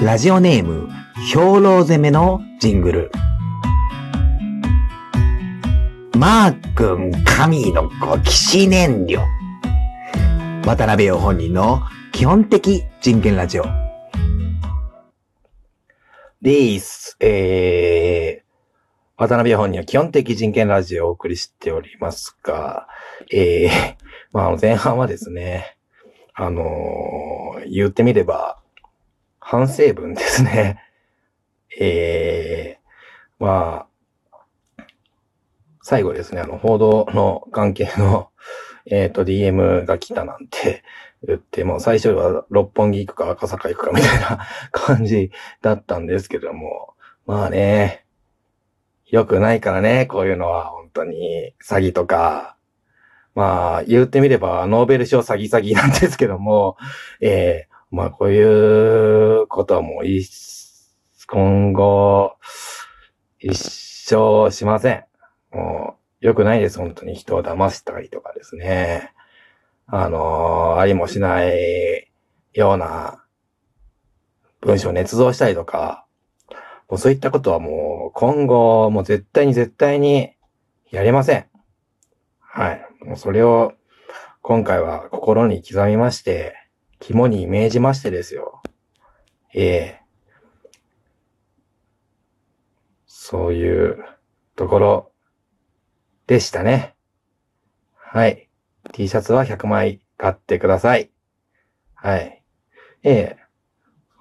ラジオネーム、兵糧攻めのジングル。マー君神の子騎士燃料。渡辺陽本人の基本的人権ラジオ。でーす。えー、渡辺本人は基本的人権ラジオをお送りしておりますが、えー、まあ前半はですね、あのー、言ってみれば、反省文ですね。えー、まあ、最後ですね、あの、報道の関係の、えっ、ー、と、DM が来たなんて 言って、もう最初は六本木行くか赤坂行くかみたいな感じだったんですけども、まあね、良くないからね、こういうのは。本当に。詐欺とか、まあ、言ってみれば、ノーベル賞詐欺詐欺なんですけども、ええ、まあ、こういうことはもうい、今後、一生しません。もう、良くないです、本当に人を騙したりとかですね。あのー、ありもしないような文章を捏造したりとか、もうそういったことはもう今後、もう絶対に絶対にやりません。はい。もうそれを今回は心に刻みまして、肝に銘じましてですよ。ええそういうところでしたね。はい。T シャツは100枚買ってください。はい。ええ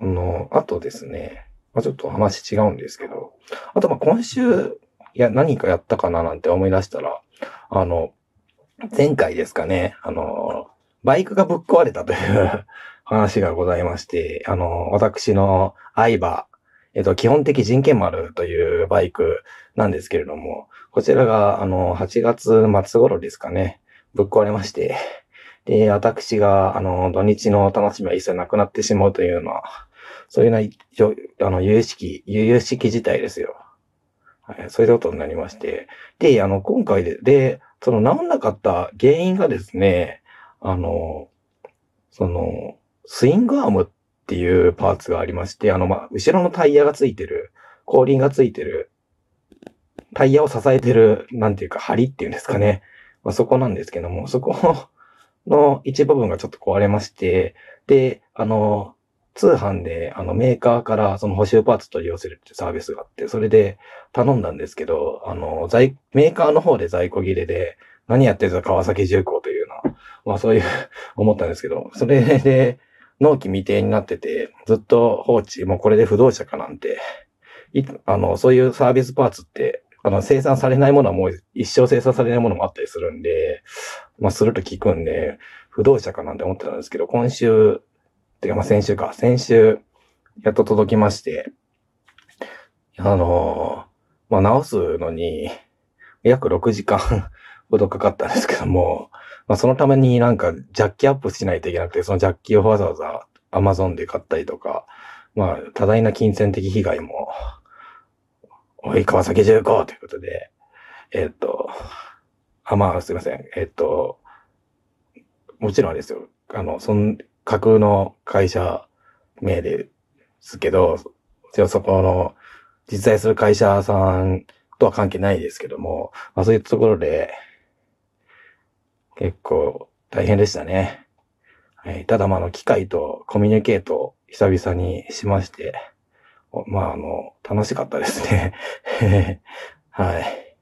あの、あとですね、まあ、ちょっと話違うんですけど、あとま今週、いや、何かやったかななんて思い出したら、あの、前回ですかね、あの、バイクがぶっ壊れたという 話がございまして、あの、私の相場、えっと、基本的人権丸というバイクなんですけれども、こちらが、あの、8月末頃ですかね、ぶっ壊れまして、で、私が、あの、土日の楽しみは一切なくなってしまうというような、そういうな、あの、有識、有々しき事態ですよ。はい、そういうことになりまして。で、あの、今回で、で、その治んなかった原因がですね、あの、その、スイングアームっていうパーツがありまして、あの、ま後ろのタイヤがついてる、後輪がついてる、タイヤを支えてる、なんていうか、針っていうんですかね。まあ、そこなんですけども、そこの一部分がちょっと壊れまして、で、あの、通販で、あの、メーカーからその補修パーツ取り寄せるってサービスがあって、それで頼んだんですけど、あの、在、メーカーの方で在庫切れで、何やってるんすか川崎重工、まあそういう 思ったんですけど、それで、納期未定になってて、ずっと放置、もうこれで不動車かなんて、いあの、そういうサービスパーツって、あの、生産されないものはもう一生生産されないものもあったりするんで、まあ、すると聞くんで、不動車かなんて思ってたんですけど、今週てかまあ先週か、先週、やっと届きまして、あの、まあ直すのに、約6時間ほどかかったんですけども、まあそのためになんかジャッキアップしないといけなくて、そのジャッキをわざわざ Amazon で買ったりとか、まあ多大な金銭的被害も、おい、川崎重工ということで、えっ、と、あ、まあすいません。えっ、と、もちろんですよ。あの、そん、架空の会社名ですけど、そこの実在する会社さんとは関係ないですけども、まあそういうところで結構大変でしたね。はい、ただまあの機械とコミュニケートを久々にしまして、まああの、楽しかったですね。はい。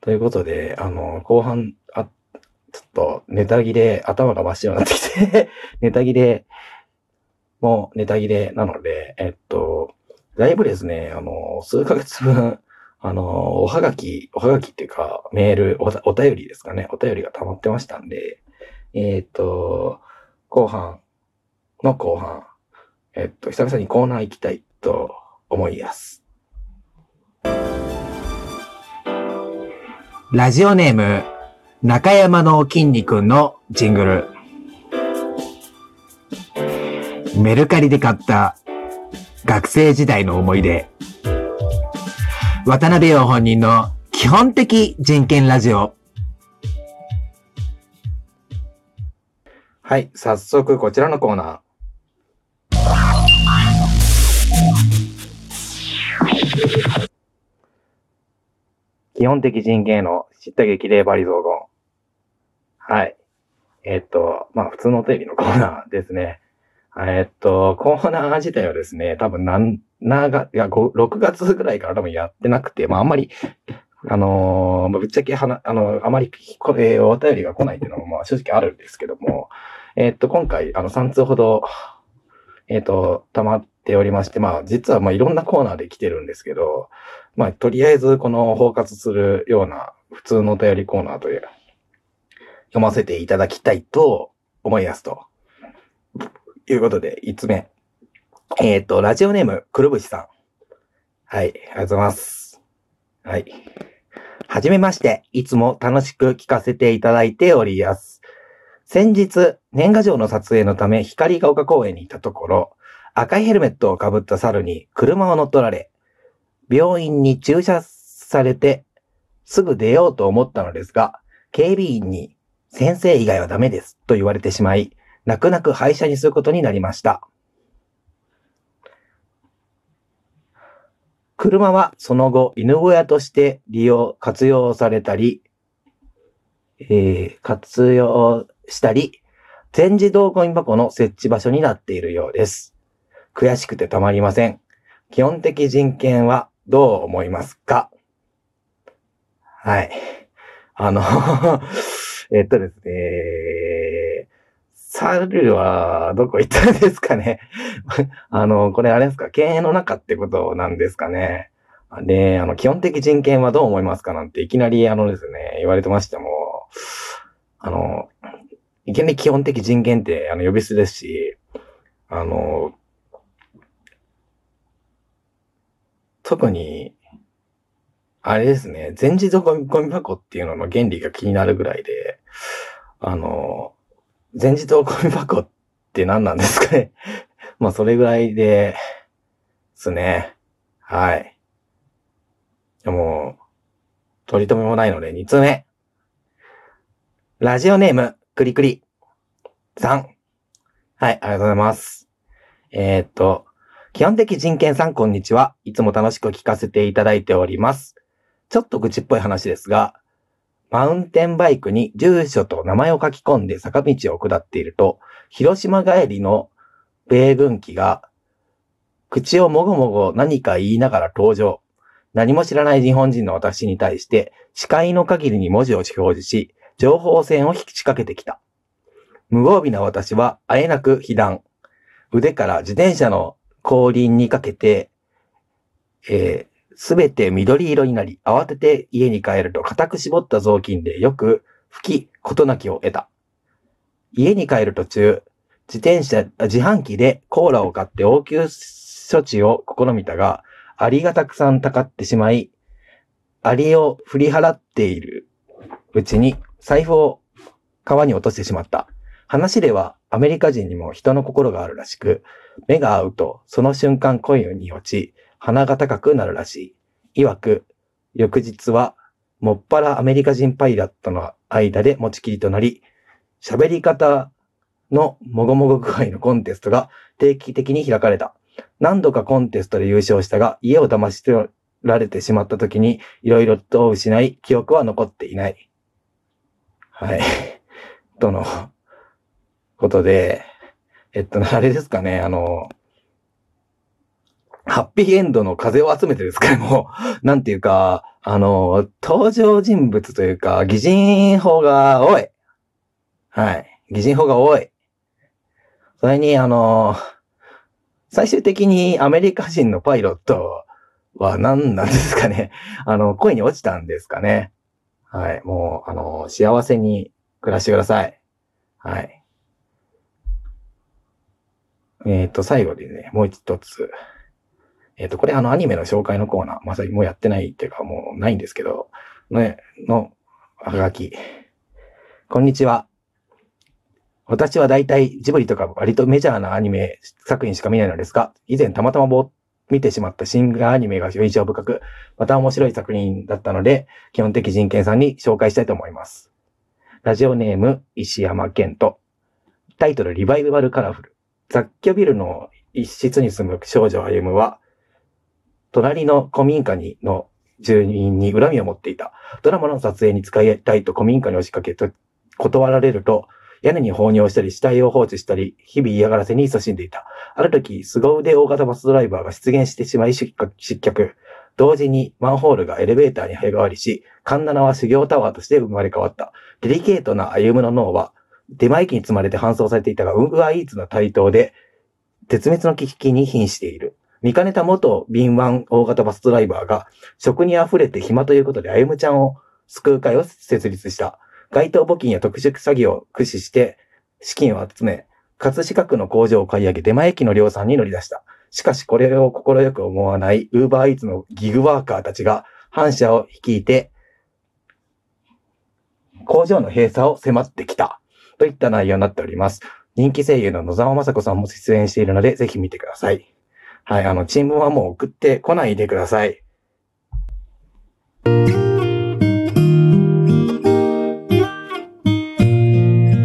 ということで、あの、後半、あ、ちょっとネタ切れ、頭が真っ白になってきて ネタ切れ、もうネタ切れなので、えっと、だいぶですね、あの、数ヶ月分、あの、おはがき、おはがきっていうか、メール、おお便りですかね、お便りが溜まってましたんで、えっと、後半の後半、えっと、久々にコーナー行きたいと思います。ラジオネーム、中山の筋肉のジングル。メルカリで買った学生時代の思い出。渡辺陽本人の基本的人権ラジオ。はい、早速こちらのコーナー。基本的人権の知った激励バリ雑言。はい。えっと、まあ普通のテレビのコーナーですね。えっと、コーナー自体はですね、多分何、長、いや、6月ぐらいから多分やってなくて、まあ、あんまり、あのー、ぶっちゃけはな、あの、あまり、これ、お便りが来ないっていうのも、まあ、正直あるんですけども、えっと、今回、あの、3通ほど、えっと、溜まっておりまして、まあ、実は、まあ、いろんなコーナーで来てるんですけど、まあ、とりあえず、この包括するような、普通のお便りコーナーという、読ませていただきたいと思いますと。いうことで、5つ目。えっ、ー、と、ラジオネーム、くるぶしさん。はい、ありがとうございます。はい。はじめまして、いつも楽しく聞かせていただいております。先日、年賀状の撮影のため、光が丘公園にいたところ、赤いヘルメットをかぶった猿に車を乗っ取られ、病院に駐車されて、すぐ出ようと思ったのですが、警備員に、先生以外はダメですと言われてしまい、泣く泣く廃車にすることになりました。車はその後、犬小屋として利用、活用されたり、えー、活用したり、全自動ゴミ箱の設置場所になっているようです。悔しくてたまりません。基本的人権はどう思いますか？はい。あの えっとですね、猿はどこ行ったんですかね。あの、これあれですか？経営の中ってことなんですかね。で、あの、基本的人権はどう思いますかなんていきなりあのですね、言われてましても、あの、いきなり基本的人権ってあの呼び捨てですし、あの、特に、あれですね、全自動ゴミゴミ箱っていうのの原理が気になるぐらいで、あの、全自動ゴミ箱って何なんですかね まあ、それぐらいで、ですね。はい。でも、取り留めもないので、2つ目。ラジオネーム、くりくり。さん。はい、ありがとうございます。えー、っと、基本的人権さん、こんにちは。いつも楽しく聞かせていただいております。ちょっと愚痴っぽい話ですが、マウンテンバイクに住所と名前を書き込んで坂道を下っていると、広島帰りの米軍機が、口をもごもご何か言いながら登場。何も知らない日本人の私に対して、視界の限りに文字を表示し、情報線を引き仕掛けてきた。無防備な私は、あえなく被弾。腕から自転車の後輪にかけて、えー、すべて緑色になり、慌てて家に帰ると固く絞った雑巾でよく吹き、事なきを得た。家に帰る途中、自転車、自販機でコーラを買って応急処置を試みたが、アリがたくさんたかってしまい、アリを振り払っているうちに財布を川に落としてしまった。話ではアメリカ人にも人の心があるらしく、目が合うとその瞬間恋に落ち、鼻が高くなるらしい。曰く、翌日は、もっぱらアメリカ人パイラットの間で持ちきりとなり、喋り方のもごもご具合のコンテストが定期的に開かれた。何度かコンテストで優勝したが、家を騙し取られてしまった時に、いろいろと失い、記憶は残っていない。はい。とのことで、えっと、あれですかね、あの、ハッピーエンドの風を集めてですか？ね、もう、なんていうか、あの、登場人物というか、擬人法が多い。はい。擬人法が多い。それに、あの、最終的にアメリカ人のパイロットは何なんですかね？あの、恋に落ちたんですかね？はい。もう、あの、幸せに暮らしてください。はい。えっ、ー、と、最後にね、もう一つ。えっ、ー、と、これあのアニメの紹介のコーナー、まさにもうやってないっていうかもうないんですけど、ね、の、はがき。こんにちは。私は大体ジブリとか割とメジャーなアニメ作品しか見ないのですが、以前たまたまぼ見てしまったシンガーアニメが印象深く、また面白い作品だったので、基本的人権さんに紹介したいと思います。ラジオネーム、石山健人。タイトル、リバイバルカラフル。雑居ビルの一室に住む少女歩むは、隣の古民家にの住人に恨みを持っていた。ドラマの撮影に使いたいと古民家に押しかけと断られると、屋根に放尿したり、死体を放置したり、日々嫌がらせに勤しんでいた。ある時、凄腕大型バスドライバーが出現してしまい失脚。同時にマンホールがエレベーターに早変わりし、カンナナは修行タワーとして生まれ変わった。デリケートな歩むの脳は、出前機に積まれて搬送されていたが、ウングアイーツの台頭で、絶滅の危機に瀕している。見かねた元敏腕大型バスドライバーが、食に溢れて暇ということで、あゆむちゃんを救う会を設立した。街頭募金や特殊詐欺を駆使して資金を集め、葛飾区の工場を買い上げ、出前機の量産に乗り出した。しかしこれを快く思わないウーバーイーツのギグワーカーたちが反社を率いて、工場の閉鎖を迫ってきた。といった内容になっております。人気声優の野沢雅子さんも出演しているので、ぜひ見てください。はい、あの、チームはもう送ってこないでください。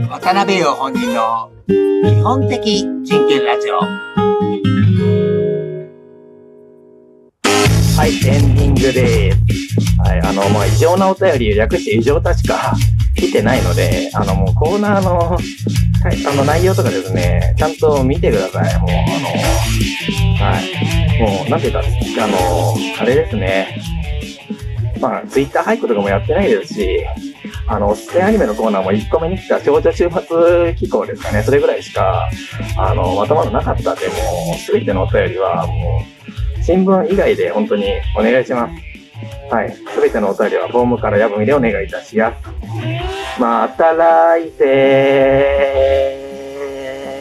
渡辺陽本人の基本的人権ラジオ。はい、エンディングです。はい、あの、まあ、異常なお便り、略して異常確か来てないので、あの、もうコーナーの、はい、あの内容とかですね、ちゃんと見てください。もう、あの、はい。もう、なんていうか、あの、あれですね。まあ、ツイッター俳句とかもやってないですし、あの、おすすめアニメのコーナーも1個目に来た少女週末機構ですかね。それぐらいしか、あの、まとまらなかったんで、もう、すべてのお便りは、もう、新聞以外で本当にお願いします。はい。すべてのお便りはフォームからやぶみでお願いいたします。また来世